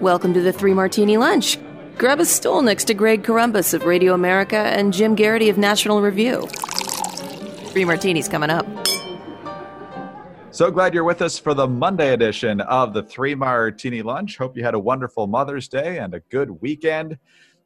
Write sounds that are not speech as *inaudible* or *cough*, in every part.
Welcome to the Three Martini Lunch. Grab a stool next to Greg Corombos of Radio America and Jim Geraghty of National Review. Three Martinis coming up. So glad you're with us for the Monday edition of the Three Martini Lunch. Hope you had a wonderful Mother's Day and a good weekend.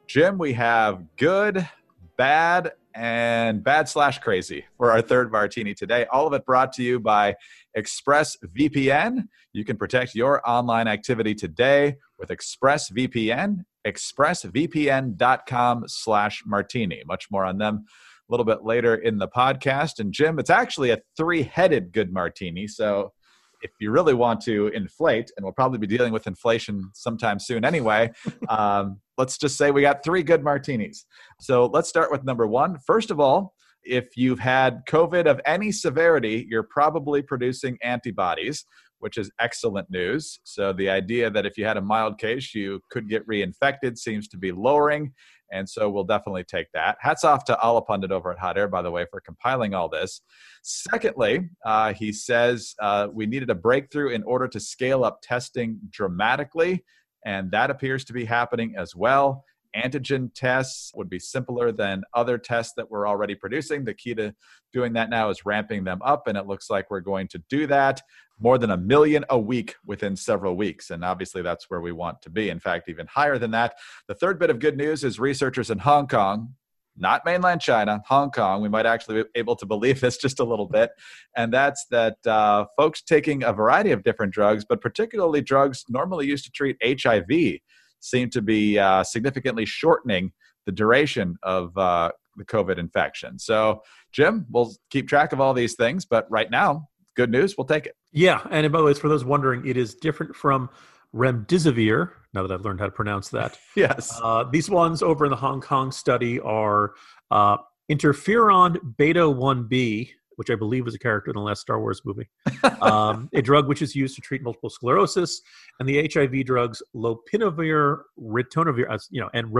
Jim, we have good, bad, and bad slash crazy for our third martini today. All of it brought to you by ExpressVPN. You can protect your online activity today with ExpressVPN, expressvpn.com slash martini. Much more on them a little bit later in the podcast. And Jim, it's actually a three-headed good martini. So if you really want to inflate, and we'll probably be dealing with inflation sometime soon anyway, *laughs* um, let's just say we got three good martinis. So let's start with number one. First of all, if you've had COVID of any severity, you're probably producing antibodies, which is excellent news. So the idea that if you had a mild case, you could get reinfected seems to be lowering. And so we'll definitely take that. Hats off to Allahpundit over at Hot Air, by the way, for compiling all this. Secondly, uh, he says uh, we needed a breakthrough in order to scale up testing dramatically. And that appears to be happening as well antigen tests would be simpler than other tests that we're already producing. The key to doing that now is ramping them up, and it looks like we're going to do that more than a million a week within several weeks. And obviously, that's where we want to be. In fact, even higher than that. The third bit of good news is researchers in Hong Kong. Not mainland China, Hong Kong. We might actually be able to believe this just a little bit. And that's that uh, folks taking a variety of different drugs, but particularly drugs normally used to treat HIV, seem to be uh, significantly shortening the duration of uh, the COVID infection. So, Jim, we'll keep track of all these things, but right now, good news, we'll take it. Yeah, and by the way, for those wondering, it is different from remdesivir. Now that I've learned how to pronounce that, *laughs* yes, uh, these ones over in the Hong Kong study are uh, interferon beta one B, which I believe was a character in the last Star Wars movie, *laughs* um, a drug which is used to treat multiple sclerosis, and the HIV drugs lopinavir, ritonavir, you know, and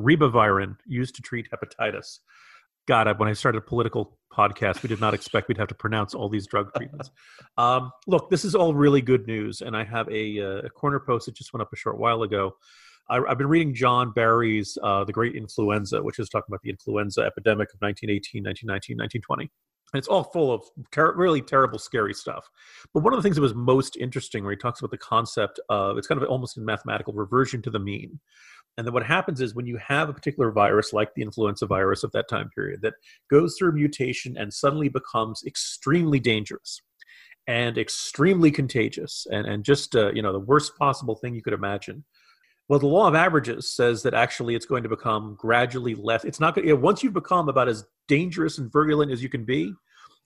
ribavirin used to treat hepatitis. God, when I started a political podcast, we did not expect we'd have to pronounce all these drug treatments. Um, look, this is all really good news, and I have a, uh, a corner post that just went up a short while ago. I, have been reading John Barry's uh, The Great Influenza, which is talking about the influenza epidemic of 1918, 1919, 1920 and it's all full of ter- really terrible, scary stuff. But one of the things that was most interesting, where he talks about the concept of it's kind of almost a mathematical reversion to the mean. And then what happens is when you have a particular virus, like the influenza virus of that time period, that goes through mutation and suddenly becomes extremely dangerous and extremely contagious and, and just uh, you know the worst possible thing you could imagine well, the law of averages says that actually it's going to become gradually less. It's not going to, once you've become about as dangerous and virulent as you can be,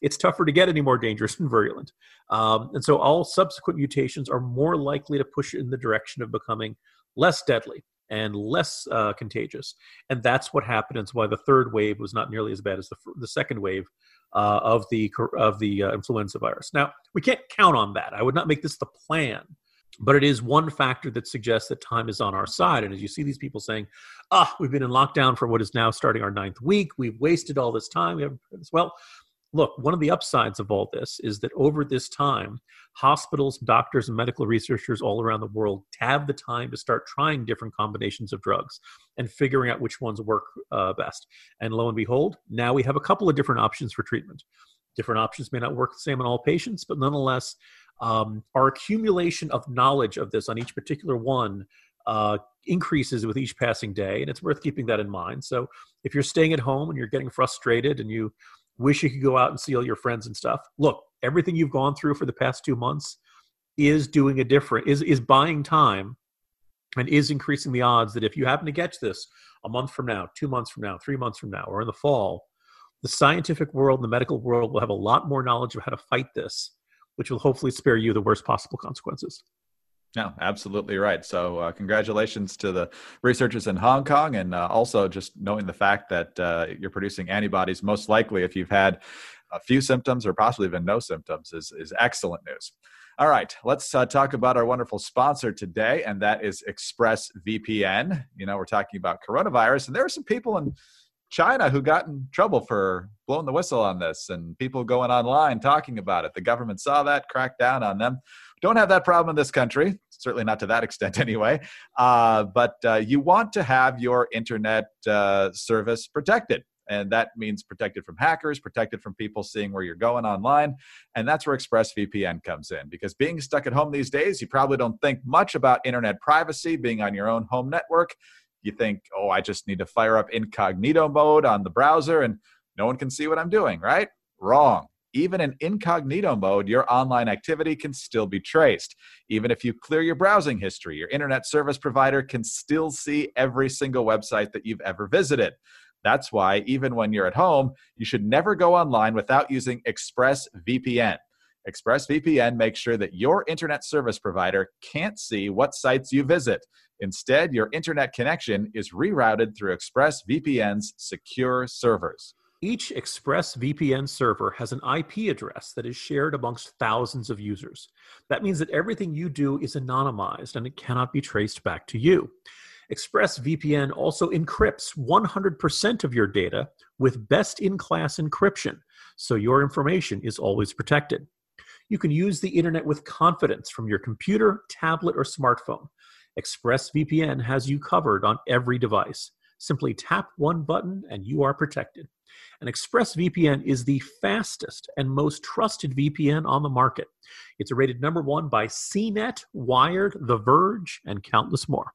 it's tougher to get any more dangerous and virulent. Um, and so all subsequent mutations are more likely to push in the direction of becoming less deadly and less uh, contagious. And that's what happened. And why the third wave was not nearly as bad as the, the second wave uh, of the, of the uh, influenza virus. Now, we can't count on that. I would not make this the plan but it is one factor that suggests that time is on our side. And as you see these people saying, ah, we've been in lockdown for what is now starting our ninth week, we've wasted all this time, we haven't. Well, look, one of the upsides of all this is that over this time, hospitals, doctors, and medical researchers all around the world have the time to start trying different combinations of drugs and figuring out which ones work uh, best. And lo and behold, now we have a couple of different options for treatment. Different options may not work the same in all patients, but nonetheless, um, our accumulation of knowledge of this on each particular one uh, increases with each passing day, and it's worth keeping that in mind. So, if you're staying at home and you're getting frustrated and you wish you could go out and see all your friends and stuff, look, everything you've gone through for the past two months is doing a different is is buying time and is increasing the odds that if you happen to catch this a month from now, two months from now, three months from now, or in the fall, the scientific world and the medical world will have a lot more knowledge of how to fight this which will hopefully spare you the worst possible consequences. No, absolutely right. So, uh, congratulations to the researchers in Hong Kong, and uh, also just knowing the fact that uh, you're producing antibodies, most likely if you've had a few symptoms or possibly even no symptoms, is, is excellent news. All right, let's uh, talk about our wonderful sponsor today, and that is ExpressVPN. You know, we're talking about coronavirus, and there are some people in China who got in trouble for blowing the whistle on this, and people going online talking about it. The government saw that, cracked down on them. Don't have that problem in this country, certainly not to that *laughs* extent anyway. Uh, but uh, you want to have your internet uh, service protected. And that means protected from hackers, protected from people seeing where you're going online. And that's where ExpressVPN comes in. Because being stuck at home these days, you probably don't think much about internet privacy, being on your own home network. You think, oh, I just need to fire up incognito mode on the browser and no one can see what I'm doing, right? Wrong even in incognito mode, your online activity can still be traced. Even if you clear your browsing history, your internet service provider can still see every single website that you've ever visited. That's why, even when you're at home, you should never go online without using ExpressVPN. ExpressVPN makes sure that your internet service provider can't see what sites you visit. Instead, your internet connection is rerouted through ExpressVPN's secure servers. Each ExpressVPN server has an IP address that is shared amongst thousands of users. That means that everything you do is anonymized and it cannot be traced back to you. ExpressVPN also encrypts 100% of your data with best in class encryption, so your information is always protected. You can use the internet with confidence from your computer, tablet, or smartphone. ExpressVPN has you covered on every device. Simply tap one button and you are protected. And ExpressVPN is the fastest and most trusted VPN on the market. It's rated number one by CNET, Wired, The Verge, and countless more.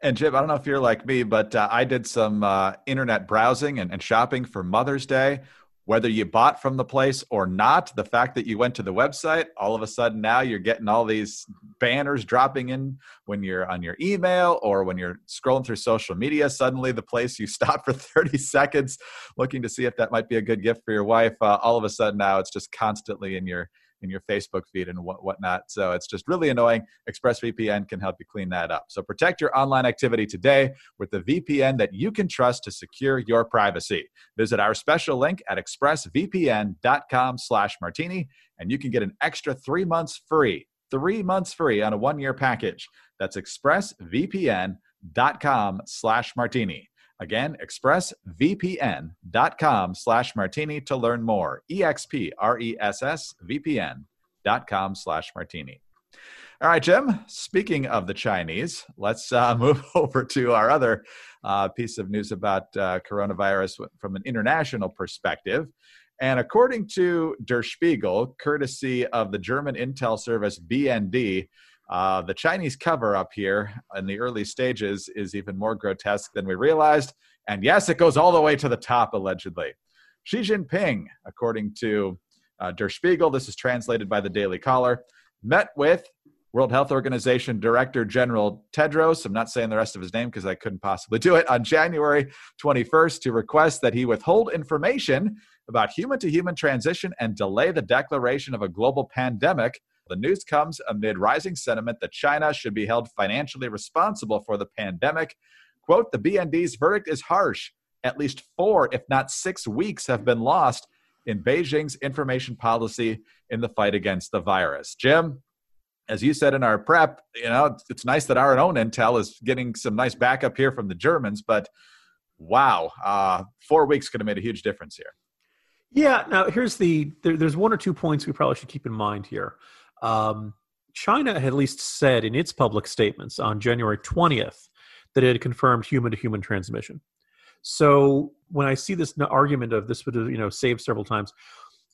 And Jim, I don't know if you're like me, but uh, I did some uh, internet browsing and, and shopping for Mother's Day whether you bought from the place or not, the fact that you went to the website, all of a sudden now you're getting all these banners dropping in when you're on your email or when you're scrolling through social media. Suddenly, the place you *laughs* stopped for 30 seconds looking to see if that might be a good gift for your wife, uh, all of a sudden now it's just constantly in your in your Facebook feed and what, whatnot. So it's just really annoying. ExpressVPN can help you clean that up. So protect your online activity today with the VPN that you can trust to secure your privacy. Visit our special link at expressvpn.com slash martini, and you can get an extra three months free, three months free on a one-year package. That's expressvpn.com slash martini. Again, expressvpn.com slash martini to learn more. E-X-P-R-E-S-S-V-P-N dot com slash martini. All right, Jim, speaking of the Chinese, let's uh, *laughs* move over to our other uh, piece of news about uh, coronavirus from an international perspective. And according to Der Spiegel, courtesy of the German intel service BND, uh, the Chinese cover up here in the early stages is even more grotesque than we realized. And yes, it goes all the way to the top, allegedly. Xi Jinping, according to uh, Der Spiegel, this is translated by the Daily Caller, met with World Health Organization Director General Tedros. I'm not saying the rest of his name because I couldn't possibly do it on January 21st to request that he withhold information about human to human transition and delay the declaration of a global pandemic the news comes amid rising sentiment that China should be held financially responsible for the pandemic. Quote, the BND's verdict is harsh. At least four, if not six weeks, have been lost in Beijing's information policy in the fight against the virus. Jim, as you said in our prep, you know, it's nice that our own intel is getting some nice backup here from the Germans, but wow, uh, four weeks could have made a huge difference here. Yeah. Now, here's the there, there's one or two points we probably should keep in mind here. Um, China had at least said in its public statements on January 20th that it had confirmed human to human transmission. So when I see this argument of this would you know save several times,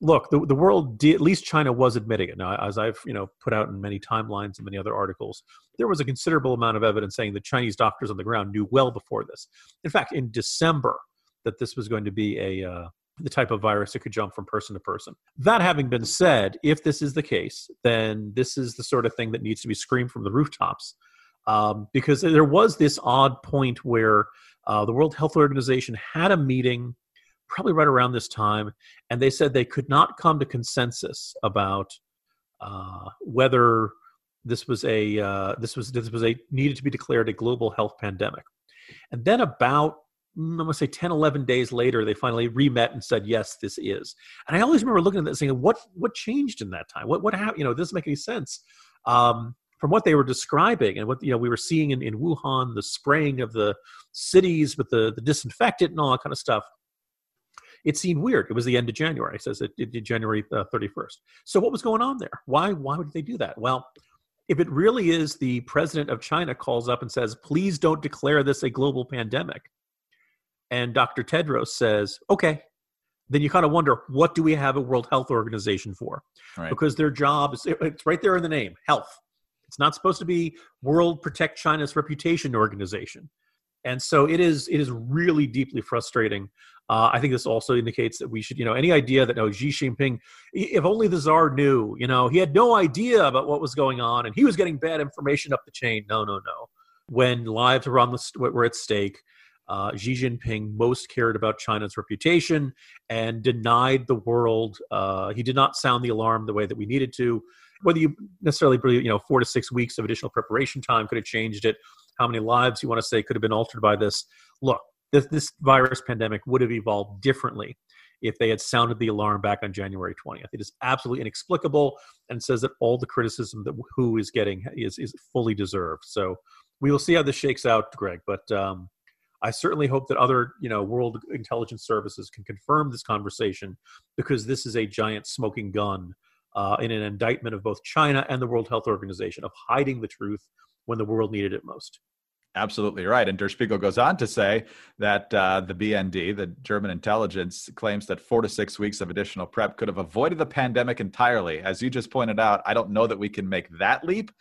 look, the, the world did, at least China was admitting it. Now, as I've you know put out in many timelines and many other articles, there was a considerable amount of evidence saying that Chinese doctors on the ground knew well before this. In fact, in December, that this was going to be a uh, the type of virus that could jump from person to person. That having been said, if this is the case, then this is the sort of thing that needs to be screamed from the rooftops. Um, because there was this odd point where uh, the World Health Organization had a meeting probably right around this time, and they said they could not come to consensus about uh, whether this was a uh, this was this was a needed to be declared a global health pandemic. And then about I'm going to say 10, 11 days later, they finally re-met and said, yes, this is. And I always remember looking at that saying, what, what changed in that time? What, what happened? You know, doesn't make any sense. Um, from what they were describing and what, you know, we were seeing in, in Wuhan, the spraying of the cities with the, the disinfectant and all that kind of stuff. It seemed weird. It was the end of January. It says it, it January uh, 31st. So what was going on there? Why, why would they do that? Well, if it really is the president of China calls up and says, please don't declare this a global pandemic, and Dr. Tedros says, okay, then you kind of wonder, what do we have a World Health Organization for? Right. Because their job is, it's right there in the name, health. It's not supposed to be World Protect China's Reputation Organization and so it is it is really deeply frustrating uh, i think this also indicates that we should you know any idea that no xi jinping if only the czar knew you know he had no idea about what was going on and he was getting bad information up the chain no no no when lives were on the were at stake uh, Xi Jinping most cared about China's reputation and denied the world. Uh, he did not sound the alarm the way that we needed to. Whether you necessarily, believe, you know, four to six weeks of additional preparation time could have changed it, how many lives you want to say could have been altered by this. Look, this, this virus pandemic would have evolved differently if they had sounded the alarm back on January 20th. It is absolutely inexplicable and says that all the criticism that WHO is getting is, is fully deserved. So we will see how this shakes out, Greg. But um, I certainly hope that other, you know, world intelligence services can confirm this conversation because this is a giant smoking gun uh, in an indictment of both China and the World Health Organization of hiding the truth when the world needed it most. Absolutely right. And Der Spiegel goes on to say that uh, the BND, the German intelligence, claims that four to six weeks of additional prep could have avoided the pandemic entirely. As you just pointed out, I don't know that we can make that leap,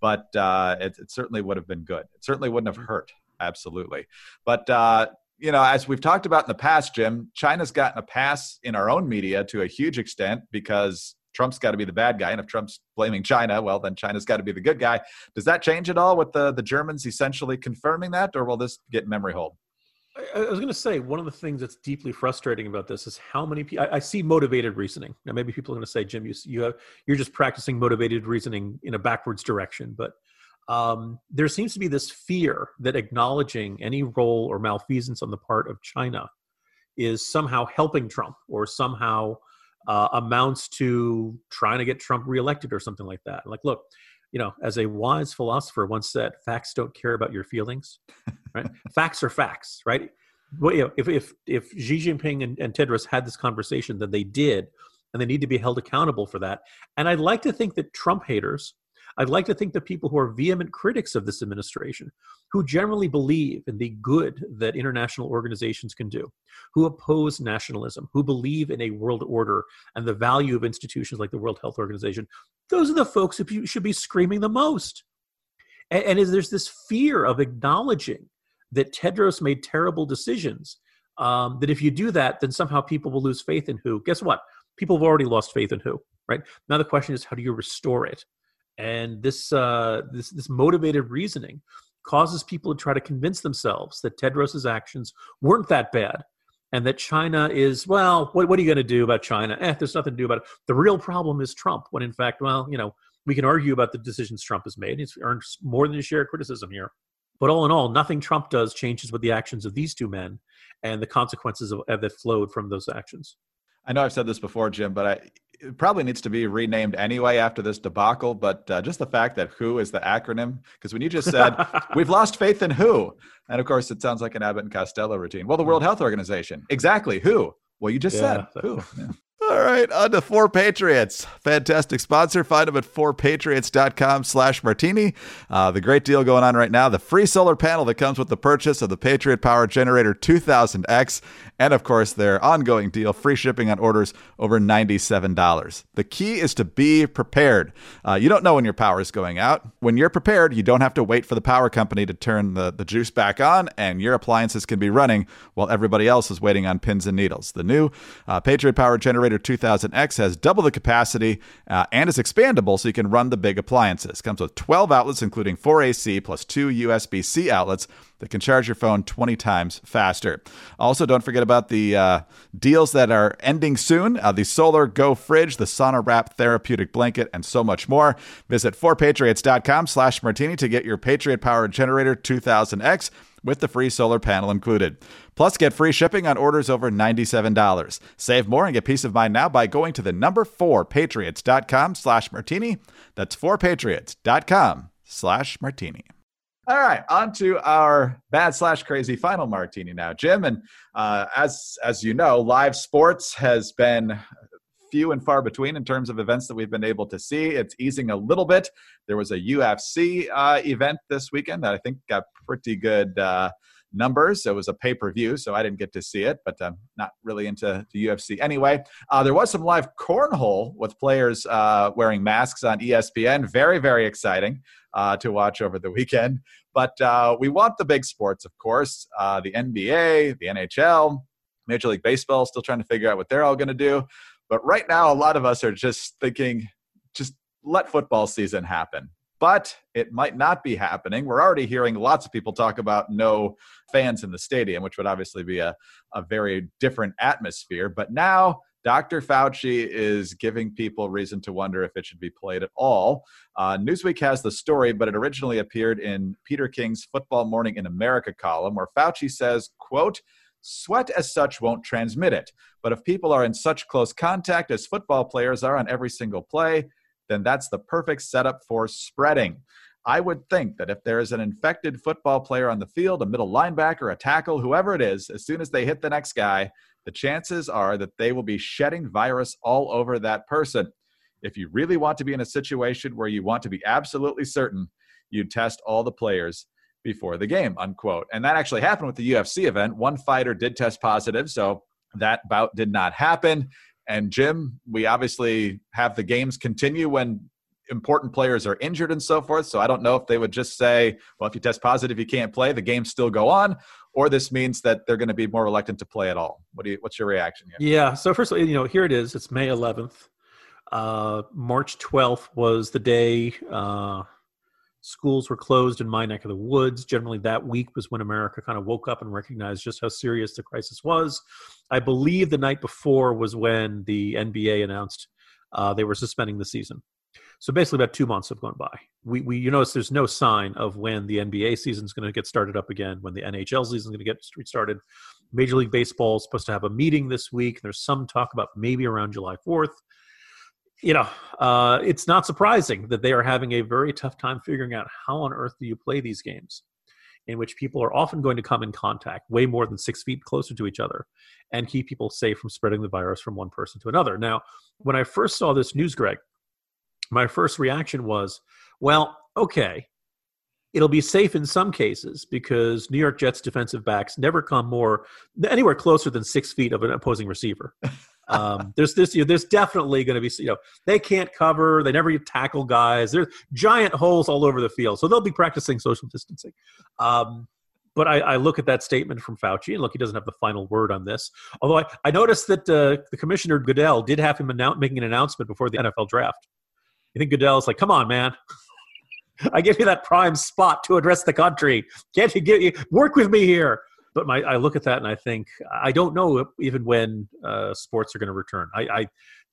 but uh, it, it, certainly would have been good. It certainly wouldn't have hurt. Absolutely. But, uh, you know, as we've talked about in the past, Jim, China's gotten a pass in our own media to a huge extent because Trump's got to be the bad guy, and if Trump's blaming China, well, then China's got to be the good guy. Does that change at all with the the Germans essentially confirming that, or will this get memory hold? I, was going to say one of the things that's deeply frustrating about this is how many people I, I see motivated reasoning. Now, maybe people are going to say, Jim, you you have you're just practicing motivated reasoning in a backwards direction, but um, there seems to be this fear that acknowledging any role or malfeasance on the part of China is somehow helping Trump or somehow uh, amounts to trying to get Trump reelected or something like that. Like, look, you know, as a wise philosopher once said, facts don't care about your feelings, right? *laughs* facts are facts, right? Well, you know, if, if, if Xi Jinping and, and Tedros had this conversation, then they did, and they need to be held accountable for that. And I'd like to think that Trump haters I'd like to think that people who are vehement critics of this administration, who generally believe in the good that international organizations can do, who oppose nationalism, who believe in a world order and the value of institutions like the World Health Organization, those are the folks who should be screaming the most. And, and there's this fear of acknowledging that Tedros made terrible decisions. Um, that if you do that, then somehow people will lose faith in WHO. Guess what? People have already lost faith in WHO. Right now, the question is, how do you restore it? And this uh, this this motivated reasoning causes people to try to convince themselves that Tedros's actions weren't that bad and that China is well what, what are you going to do about China? Eh there's nothing to do about it. The real problem is Trump when in fact well you know we can argue about the decisions Trump has made. He's earned more than a share of criticism here. But all in all nothing Trump does changes with the actions of these two men and the consequences of, that flowed from those actions. I know I've said this before, Jim, but I, it probably needs to be renamed anyway after this debacle. But uh, just the fact that WHO is the acronym, because when you just said *laughs* we've lost faith in WHO, and of course it sounds like an Abbott and Costello routine. Well, the World Health Organization, exactly. Who? Well, you just yeah, said who. *laughs* Yeah. All right, on to Four Patriots. Fantastic sponsor. Find them at fourpatriots.com slash martini. Uh, the great deal going on right now, the free solar panel that comes with the purchase of the Patriot Power Generator 2000X, and of course their ongoing deal, free shipping on orders over $97. The key is to be prepared. Uh, you don't know when your power is going out. When you're prepared, you don't have to wait for the power company to turn the, the juice back on, and your appliances can be running while everybody else is waiting on pins and needles. The new uh, Patriot Power Generator 2000X has double the capacity uh, and is expandable so you can run the big appliances. Comes with 12 outlets, including 4 AC plus two USB C outlets that can charge your phone 20 times faster. Also, don't forget about the uh, deals that are ending soon uh, the Solar Go fridge, the Sauna Wrap therapeutic blanket, and so much more. Visit 4patriots.com slash martini to get your Patriot Power Generator 2000X with the free solar panel included. Plus, get free shipping on orders over $97. Save more and get peace of mind now by going to the number 4patriots.com slash martini. That's 4patriots.com slash martini. All right, on to our bad slash crazy final martini now, Jim. And uh, as as you know, live sports has been few and far between in terms of events that we've been able to see. It's easing a little bit. There was a UFC uh, event this weekend that I think got pretty good uh, numbers. It was a pay per view, so I didn't get to see it, but I'm not really into the UFC anyway. Uh, there was some live cornhole with players uh, wearing masks on ESPN. Very, very exciting uh, to watch over the weekend. But uh, we want the big sports, of course uh, the NBA, the NHL, Major League Baseball, still trying to figure out what they're all going to do. But right now, a lot of us are just thinking, just let football season happen. But it might not be happening. We're already hearing lots of people talk about no fans in the stadium, which would obviously be a, a very different atmosphere. But now Dr. Fauci is giving people reason to wonder if it should be played at all. Uh, Newsweek has the story, but it originally appeared in Peter King's Football Morning in America column, where Fauci says, quote, Sweat as such won't transmit it. But if people are in such close contact as football players are on every single play, then that's the perfect setup for spreading. I would think that if there is an infected football player on the field, a middle linebacker, a tackle, whoever it is, as soon as they hit the next guy, the chances are that they will be shedding virus all over that person. If you really want to be in a situation where you want to be absolutely certain, you test all the players before the game, unquote. And that actually happened with the UFC event. One fighter did test positive, so that bout did not happen. And Jim, we obviously have the games continue when important players are injured and so forth. So I don't know if they would just say, well, if you test positive, you can't play, the games still go on, or this means that they're going to be more reluctant to play at all. What do you, what's your reaction here? Yeah. So first of all, you know, here it is. It's May 11th. Uh, March 12th was the day uh, schools were closed in my neck of the woods. Generally, that week was when America kind of woke up and recognized just how serious the crisis was. I believe the night before was when the NBA announced uh, they were suspending the season. So basically, about two months have gone by. We, we you notice there's no sign of when the NBA season is going to get started up again, when the NHL season is going to get restarted. Major League Baseball is supposed to have a meeting this week. There's some talk about maybe around July 4th. You know, uh, it's not surprising that they are having a very tough time figuring out how on earth do you play these games in which people are often going to come in contact way more than six feet closer to each other and keep people safe from spreading the virus from one person to another. Now, when I first saw this news, Greg, my first reaction was, well, okay, it'll be safe in some cases because New York Jets defensive backs never come more anywhere closer than six feet of an opposing receiver. Um, there's this, you know, there's definitely going to be, you know, they can't cover, they never tackle guys. There's giant holes all over the field, so they'll be practicing social distancing. Um, but I, I, look at that statement from Fauci, and look, he doesn't have the final word on this. Although I, I noticed that uh, the commissioner Goodell did have him announce, making an announcement before the NFL draft. You think Goodell's like, come on, man. *laughs* I give you that prime spot to address the country. Can't you get you work with me here? But my, I look at that and I think I don't know even when uh, sports are going to return. I, I,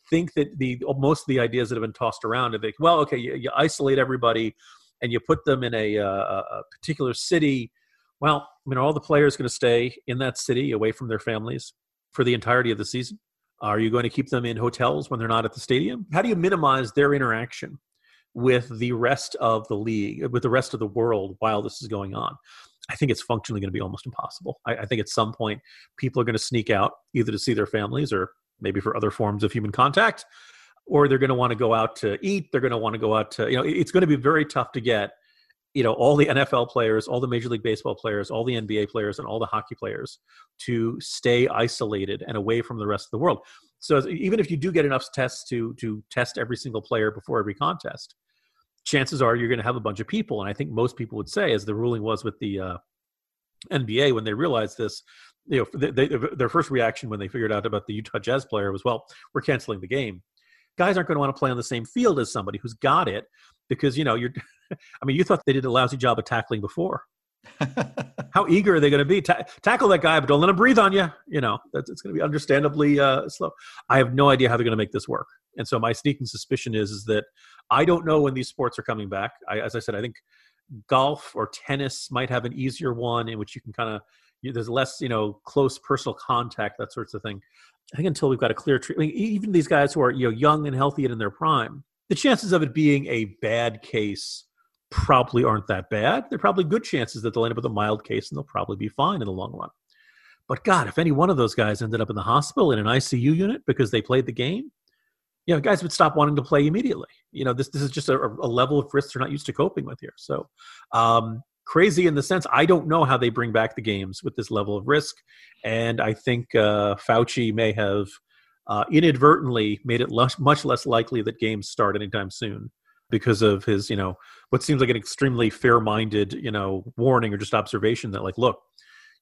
think that the most of the ideas that have been tossed around, they well, okay, you, you isolate everybody and you put them in a, uh, a particular city. Well, I mean, are all the players going to stay in that city away from their families for the entirety of the season. Are you going to keep them in hotels when they're not at the stadium? How do you minimize their interaction with the rest of the league, with the rest of the world while this is going on? I think it's functionally going to be almost impossible. I, I think at some point people are going to sneak out either to see their families or maybe for other forms of human contact, or they're going to want to go out to eat. They're going to want to go out to, you know, it's going to be very tough to get you know all the NFL players, all the Major League Baseball players, all the NBA players, and all the hockey players to stay isolated and away from the rest of the world. So even if you do get enough tests to to test every single player before every contest, chances are you're going to have a bunch of people. And I think most people would say, as the ruling was with the uh, NBA when they realized this, you know, they, they, their first reaction when they figured out about the Utah Jazz player was, "Well, we're canceling the game." Guys aren't going to want to play on the same field as somebody who's got it because you know you're *laughs* I mean, you thought they did a lousy job of tackling before. *laughs* How eager are they going to be? Ta- tackle that guy, but don't let him breathe on you. You know, that's, it's going to be understandably uh, slow. I have no idea how they're going to make this work. And so my sneaking suspicion is, is that I don't know when these sports are coming back. I, as I said, I think golf or tennis might have an easier one in which you can kind of there's less you know close personal contact that sorts of thing. I think until we've got a clear treatment even these guys who are you know young and healthy and in their prime the chances of it being a bad case probably aren't that bad. They're probably good chances that they'll end up with a mild case and they'll probably be fine in the long run. But god if any one of those guys ended up in the hospital in an icu unit because they played the game you know, guys would stop wanting to play immediately. You know, this this is just a, a level of risk they're not used to coping with here. So, um, crazy in the sense I don't know how they bring back the games with this level of risk, and I think uh, Fauci may have uh, inadvertently made it much less likely that games start anytime soon because of his, you know, what seems like an extremely fair-minded, you know, warning or just observation that like, look,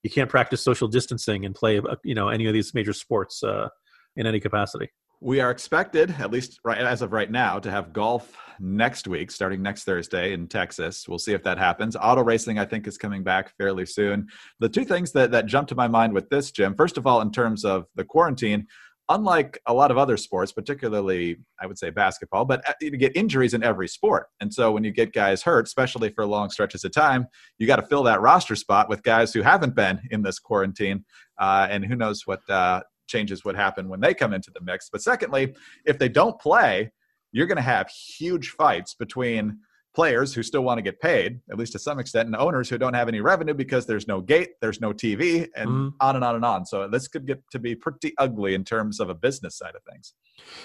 you can't practice social distancing and play, uh, you know, any of these major sports uh, in any capacity. We are expected, at least right as of right now, to have golf next week, starting next Thursday in Texas. We'll see if that happens. Auto racing, I think, is coming back fairly soon. The two things that, that jump to my mind with this, Jim, first of all, in terms of the quarantine, unlike a lot of other sports, particularly I would say basketball, but uh, you get injuries in every sport. And so when you get guys hurt, especially for long stretches of time, you got to fill that roster spot with guys who haven't been in this quarantine. Uh, and who knows what uh, changes would happen when they come into the mix. But secondly, if they don't play, you're going to have huge fights between players who still want to get paid, at least to some extent, and owners who don't have any revenue because there's no gate, there's no TV, and mm. on and on and on. So this could get to be pretty ugly in terms of a business side of things.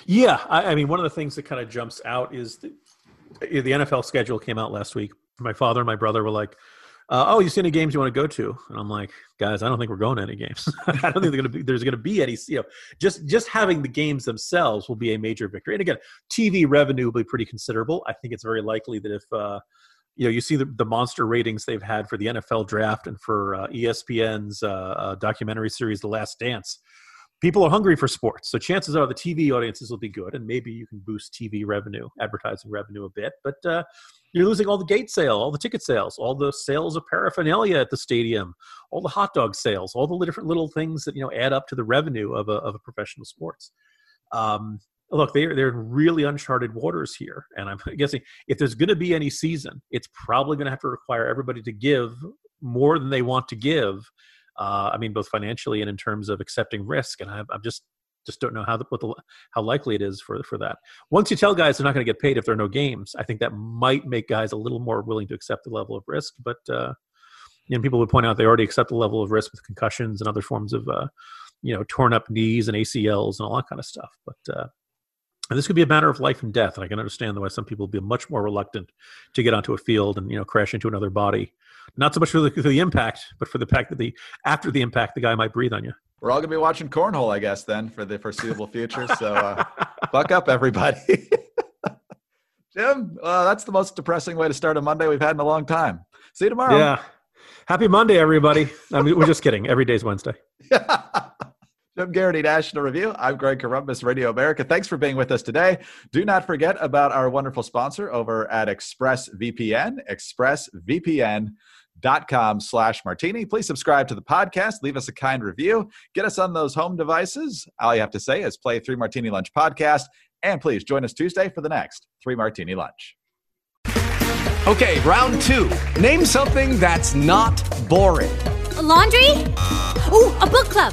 Yeah, I, I mean, one of the things that kind of jumps out is the, the NFL schedule came out last week. My father and my brother were like, uh, oh, you see any games you want to go to? And I'm like, guys, I don't think we're going to any games. *laughs* I don't think gonna be, there's going to be any. You know, just just having the games themselves will be a major victory. And again, TV revenue will be pretty considerable. I think it's very likely that if uh, you know you see the, the monster ratings they've had for the NFL draft and for uh, ESPN's uh, uh, documentary series The Last Dance, people are hungry for sports. So chances are the TV audiences will be good, and maybe you can boost TV revenue, advertising revenue a bit. But uh, you're losing all the gate sale, all the ticket sales, all the sales of paraphernalia at the stadium, all the hot dog sales, all the different little things that you know add up to the revenue of a of a professional sports. Um, look, they're they're in really uncharted waters here, and I'm *laughs* guessing if there's going to be any season, it's probably going to have to require everybody to give more than they want to give uh, I mean, both financially and in terms of accepting risk. And I, I'm just just don't know how the, the, how likely it is for for that. Once you tell guys they're not going to get paid if there are no games, I think that might make guys a little more willing to accept the level of risk. But uh, you know, people would point out they already accept the level of risk with concussions and other forms of uh, you know torn up knees and ACLs and all that kind of stuff. But uh, and this could be a matter of life and death. And I can understand why some people would be much more reluctant to get onto a field and you know crash into another body. Not so much for the, for the impact, but for the fact that the after the impact, the guy might breathe on you. We're all gonna be watching cornhole, I guess, then for the foreseeable future. So uh, *laughs* buck up, everybody. *laughs* Jim, uh, that's the most depressing way to start a Monday we've had in a long time. See you tomorrow. Yeah. Happy Monday, everybody. I mean, we're just kidding. Every day's Wednesday. *laughs* Jim Geraghty, National Review. I'm Greg Corombos, Radio America. Thanks for being with us today. Do not forget about our wonderful sponsor over at ExpressVPN, expressvpn.com slash martini. Please subscribe to the podcast. Leave us a kind review. Get us on those home devices. All you have to say is play Three Martini Lunch podcast. And please join us Tuesday for the next Three Martini Lunch. Okay, round two. Name something that's not boring. A laundry? Ooh, a book club